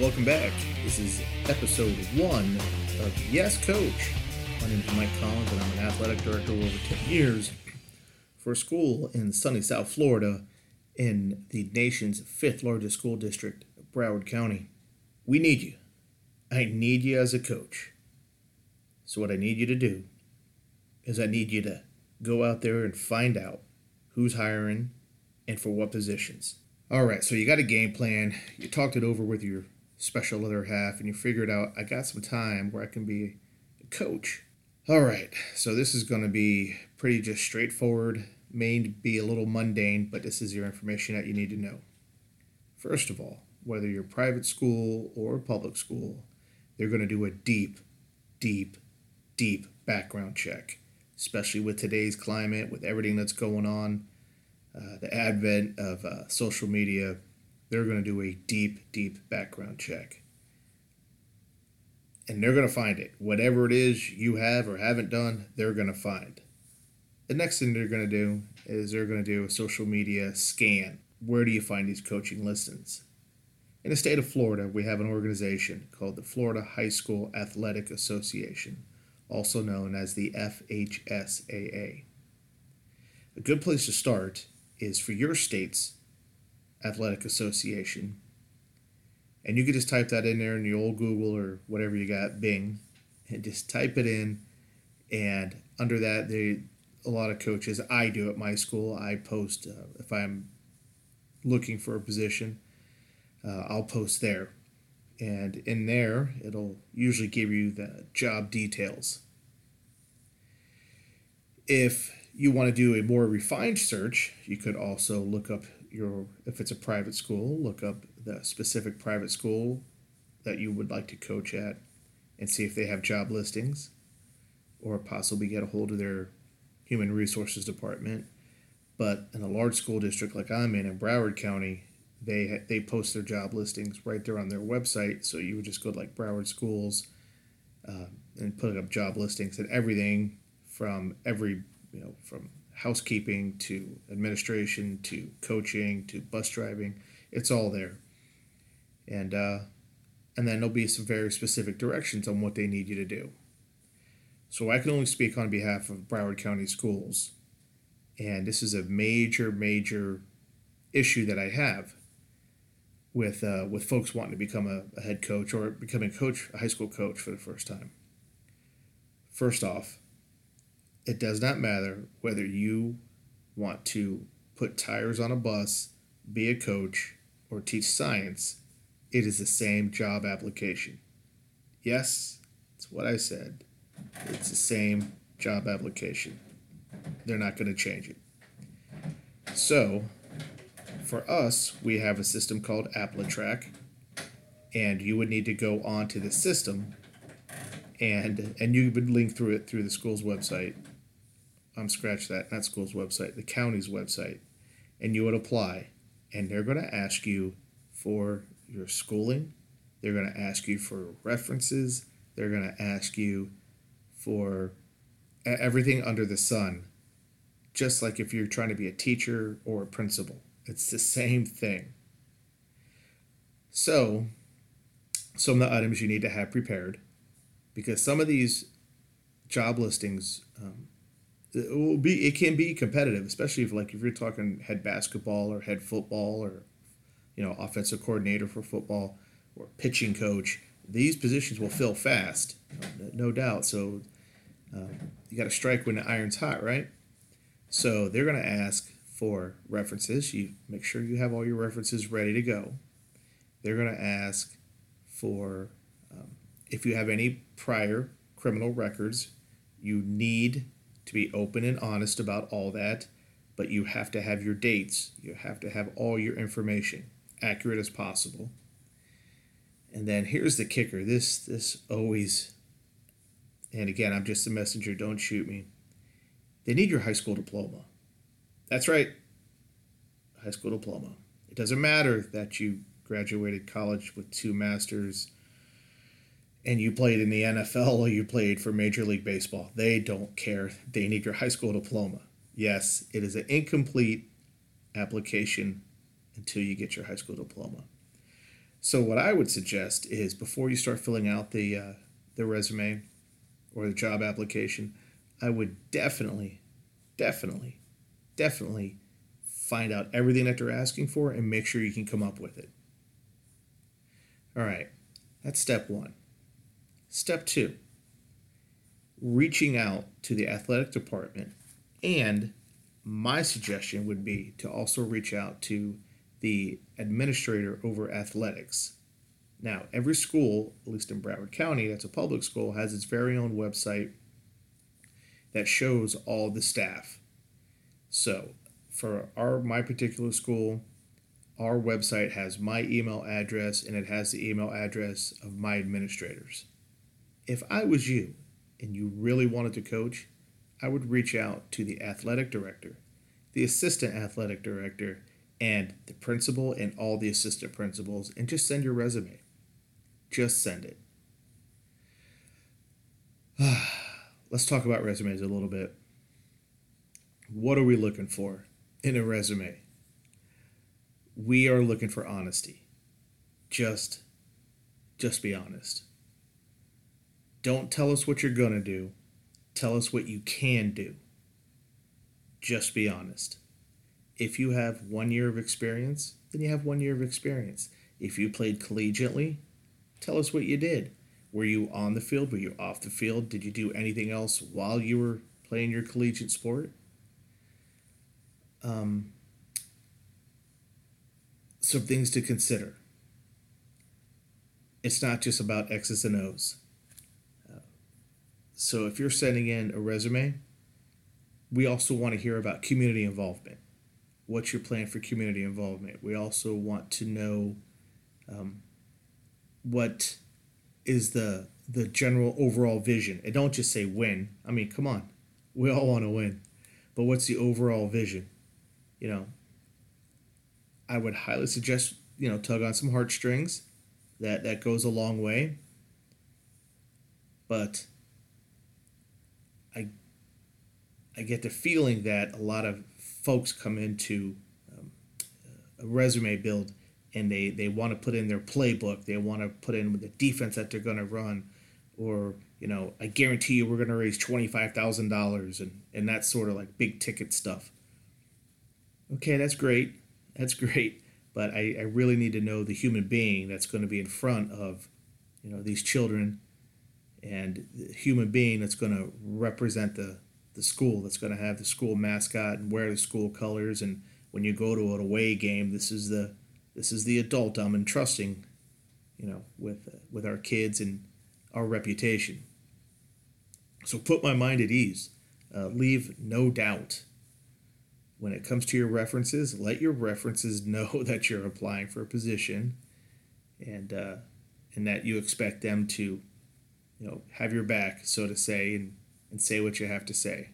welcome back. This is episode one of Yes Coach. My name is Mike Collins, and I'm an athletic director over 10 years for a school in sunny South Florida in the nation's fifth largest school district, Broward County. We need you. I need you as a coach. So, what I need you to do is I need you to go out there and find out who's hiring and for what positions. All right, so you got a game plan, you talked it over with your special other half, and you figured out I got some time where I can be a coach. All right, so this is going to be pretty just straightforward, may be a little mundane, but this is your information that you need to know. First of all, whether you're private school or public school, they're going to do a deep, deep, deep background check, especially with today's climate, with everything that's going on, uh, the advent of uh, social media. They're going to do a deep, deep background check. And they're going to find it. Whatever it is you have or haven't done, they're going to find. The next thing they're going to do is they're going to do a social media scan. Where do you find these coaching listings? In the state of Florida, we have an organization called the Florida High School Athletic Association, also known as the FHSAA. A good place to start is for your state's athletic association. And you could just type that in there in your old Google or whatever you got, Bing, and just type it in. And under that, they a lot of coaches. I do at my school. I post uh, if I'm looking for a position. Uh, I'll post there, and in there it'll usually give you the job details. If you want to do a more refined search, you could also look up your if it's a private school, look up the specific private school that you would like to coach at and see if they have job listings or possibly get a hold of their human resources department. But in a large school district like I'm in in Broward County, they they post their job listings right there on their website. So you would just go to like Broward Schools uh, and put up job listings and everything from every you know from housekeeping to administration to coaching to bus driving. It's all there. And uh, and then there'll be some very specific directions on what they need you to do. So I can only speak on behalf of Broward County Schools. And this is a major, major issue that I have with uh, with folks wanting to become a, a head coach or becoming coach, a high school coach for the first time. First off, it does not matter whether you want to put tires on a bus, be a coach, or teach science. It is the same job application. Yes, it's what I said. It's the same job application. They're not going to change it. So, for us, we have a system called AppliTrack, and you would need to go onto the system, and and you would link through it through the school's website, um, scratch that, not school's website, the county's website, and you would apply. And they're going to ask you for your schooling, they're going to ask you for references, they're going to ask you for everything under the sun, just like if you're trying to be a teacher or a principal. It's the same thing. So, some of the items you need to have prepared because some of these job listings um, it will be it can be competitive, especially if like if you're talking head basketball or head football or you know offensive coordinator for football or pitching coach. These positions will fill fast, no doubt. So um, you got to strike when the iron's hot, right? So they're going to ask for references. You make sure you have all your references ready to go. They're going to ask for um, if you have any prior criminal records. You need to be open and honest about all that, but you have to have your dates. You have to have all your information accurate as possible. And then here's the kicker. This this always and again, I'm just a messenger, don't shoot me. They need your high school diploma. That's right. High school diploma. It doesn't matter that you graduated college with two masters and you played in the NFL or you played for Major League Baseball. They don't care. They need your high school diploma. Yes, it is an incomplete application until you get your high school diploma. So what I would suggest is before you start filling out the uh, the resume or the job application, I would definitely, definitely, definitely find out everything that they're asking for and make sure you can come up with it. All right, that's step one. Step two reaching out to the athletic department. And my suggestion would be to also reach out to the administrator over athletics. Now, every school, at least in Broward County, that's a public school, has its very own website that shows all the staff. So, for our my particular school, our website has my email address and it has the email address of my administrators. If I was you and you really wanted to coach, I would reach out to the athletic director, the assistant athletic director, and the principal and all the assistant principals and just send your resume. Just send it. Let's talk about resumes a little bit. What are we looking for in a resume? We are looking for honesty. Just just be honest. Don't tell us what you're going to do. Tell us what you can do. Just be honest. If you have one year of experience, then you have one year of experience. If you played collegiately, tell us what you did. Were you on the field? Were you off the field? Did you do anything else while you were playing your collegiate sport? Um, some things to consider. It's not just about X's and O's. So if you're sending in a resume, we also want to hear about community involvement. What's your plan for community involvement? We also want to know um, what is the the general overall vision. And don't just say win. I mean, come on, we all want to win, but what's the overall vision? You know, I would highly suggest you know tug on some heartstrings. That that goes a long way. But I I get the feeling that a lot of folks come into um, a resume build and they, they want to put in their playbook. They want to put in the defense that they're going to run, or you know, I guarantee you we're going to raise twenty five thousand dollars and and that sort of like big ticket stuff. Okay, that's great, that's great, but I, I really need to know the human being that's going to be in front of, you know, these children and the human being that's going to represent the, the school, that's going to have the school mascot and wear the school colors. And when you go to an away game, this is the this is the adult I'm entrusting, you know, with uh, with our kids and our reputation. So put my mind at ease. Uh, leave no doubt. When it comes to your references, let your references know that you're applying for a position, and uh, and that you expect them to you know, have your back, so to say, and, and say what you have to say.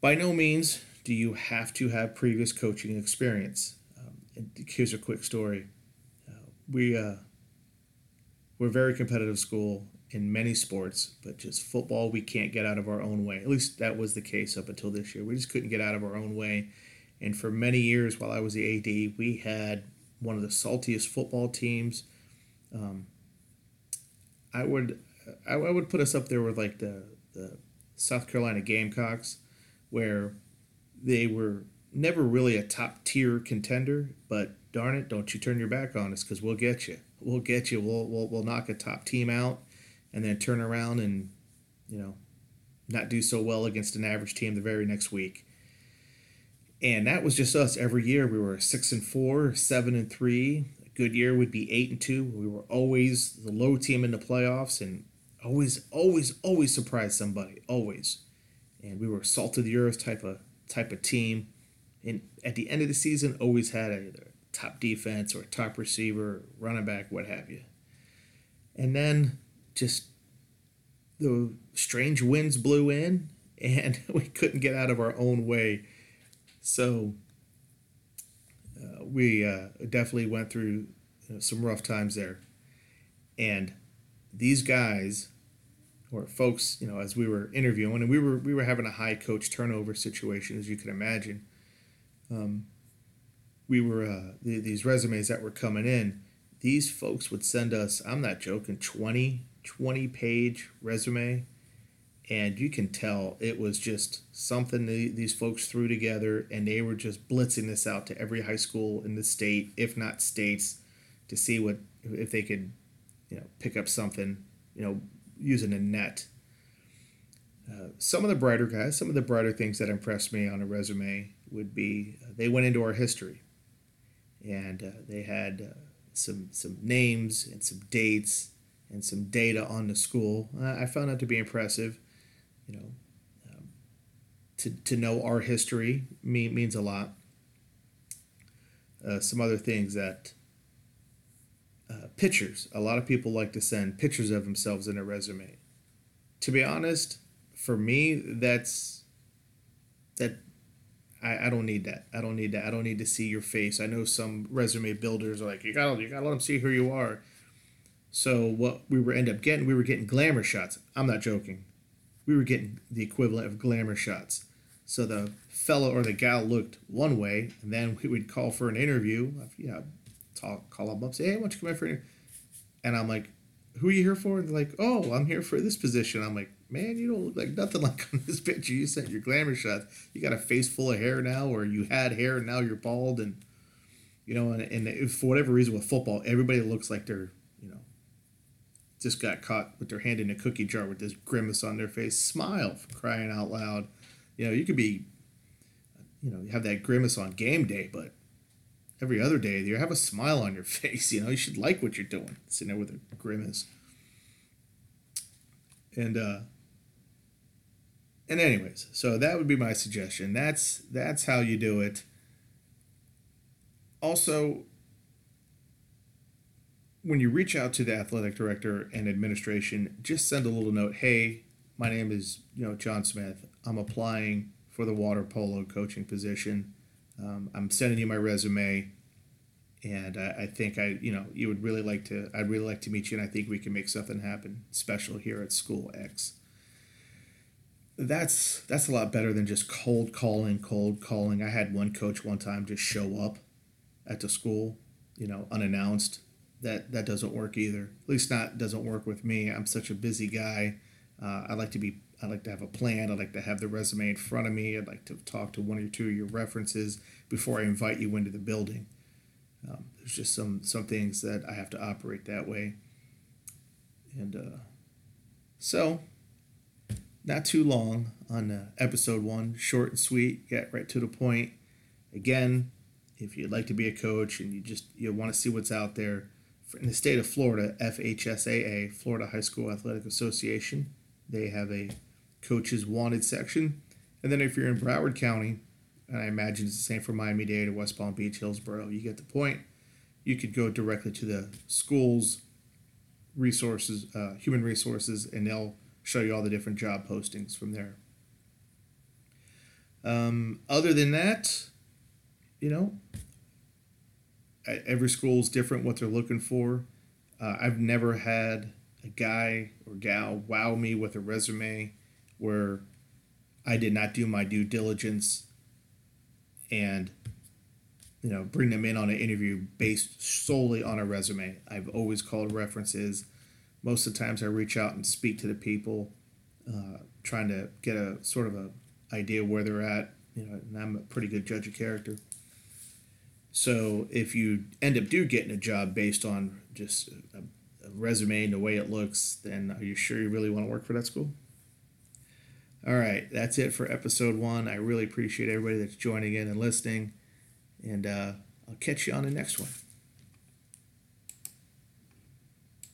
By no means do you have to have previous coaching experience. Um, here's a quick story. Uh, we uh, we're a very competitive school in many sports, but just football we can't get out of our own way. At least that was the case up until this year. We just couldn't get out of our own way. And for many years, while I was the AD, we had one of the saltiest football teams. Um, I would I, would put us up there with like the the South Carolina Gamecocks, where they were never really a top tier contender, but darn it, don't you turn your back on us because we'll get you. We'll get you. We'll, we'll we'll knock a top team out, and then turn around and you know not do so well against an average team the very next week. And that was just us every year. We were six and four, seven and three, A good year would be eight and two. We were always the low team in the playoffs and always, always, always surprised somebody. Always. And we were salt of the earth type of type of team. And at the end of the season, always had a, top defense or top receiver, running back, what have you. And then just the strange winds blew in and we couldn't get out of our own way. So uh, we uh, definitely went through you know, some rough times there. And these guys, or folks, you know, as we were interviewing, and we were we were having a high coach turnover situation, as you can imagine. Um, we were uh, the, these resumes that were coming in. These folks would send us. I'm not joking. 20, 20 page resume and you can tell it was just something these folks threw together and they were just blitzing this out to every high school in the state if not states to see what if they could you know pick up something you know using a net. Uh, some of the brighter guys some of the brighter things that impressed me on a resume would be uh, they went into our history. And uh, they had uh, some some names and some dates and some data on the school. I found that to be impressive. You know, um, to, to know our history mean, means a lot. Uh, some other things that uh, pictures. A lot of people like to send pictures of themselves in a resume. To be honest, for me, that's that. I, I don't need that. I don't need that. I don't need to see your face. I know some resume builders are like, you gotta you gotta let them see who you are. So what we were end up getting, we were getting glamour shots. I'm not joking we were getting the equivalent of glamour shots. So the fellow or the gal looked one way, and then we would call for an interview. Know, talk, call up, say, "Hey, why don't you come in for an?" And I'm like, "Who are you here for?" And they're like, "Oh, I'm here for this position." I'm like, "Man, you don't look like nothing like on this picture. You sent your glamour shots. You got a face full of hair now, or you had hair and now you're bald, and you know, and, and for whatever reason with football, everybody looks like they're you know, just got caught with their hand in a cookie jar with this grimace on their face. Smile for crying out loud. You know, you could be, you know, you have that grimace on game day, but every other day you have a smile on your face. You know, you should like what you're doing, sitting there with a grimace. And uh, and anyways, so that would be my suggestion. That's that's how you do it. Also, when you reach out to the athletic director and administration, just send a little note. Hey, my name is you know John Smith. I'm applying for the water polo coaching position. Um, I'm sending you my resume, and I, I, think I you know you would really like to. I'd really like to meet you, and I think we can make something happen special here at School X. That's that's a lot better than just cold calling, cold calling. I had one coach one time just show up at the school, you know, unannounced that that doesn't work either. At least not doesn't work with me. I'm such a busy guy. Uh, I like to be. I like to have a plan. I like to have the resume in front of me. I'd like to talk to one or two of your references before I invite you into the building. Um, there's just some some things that I have to operate that way. And uh, so, not too long on uh, episode one, short and sweet, get right to the point. Again, if you'd like to be a coach and you just you want to see what's out there, in the state of Florida, FHSAA, Florida High School Athletic Association, they have a coaches wanted section. And then if you're in Broward County, and I imagine it's the same for Miami Dade, West Palm Beach, Hillsborough, you get the point. You could go directly to the school's resources, uh, human resources, and they'll show you all the different job postings from there. Um, other than that, you know, every school is different what they're looking for. Uh, I've never had a guy or gal wow me with a resume where I did not do my due diligence and you know bring them in on an interview based solely on a resume. I've always called references. Most of the times I reach out and speak to the people, uh, trying to get a sort of a idea where they're at. You know, and I'm a pretty good judge of character. So if you end up do getting a job based on just a, resume and the way it looks, then are you sure you really want to work for that school? All right, that's it for episode one. I really appreciate everybody that's joining in and listening, and uh, I'll catch you on the next one.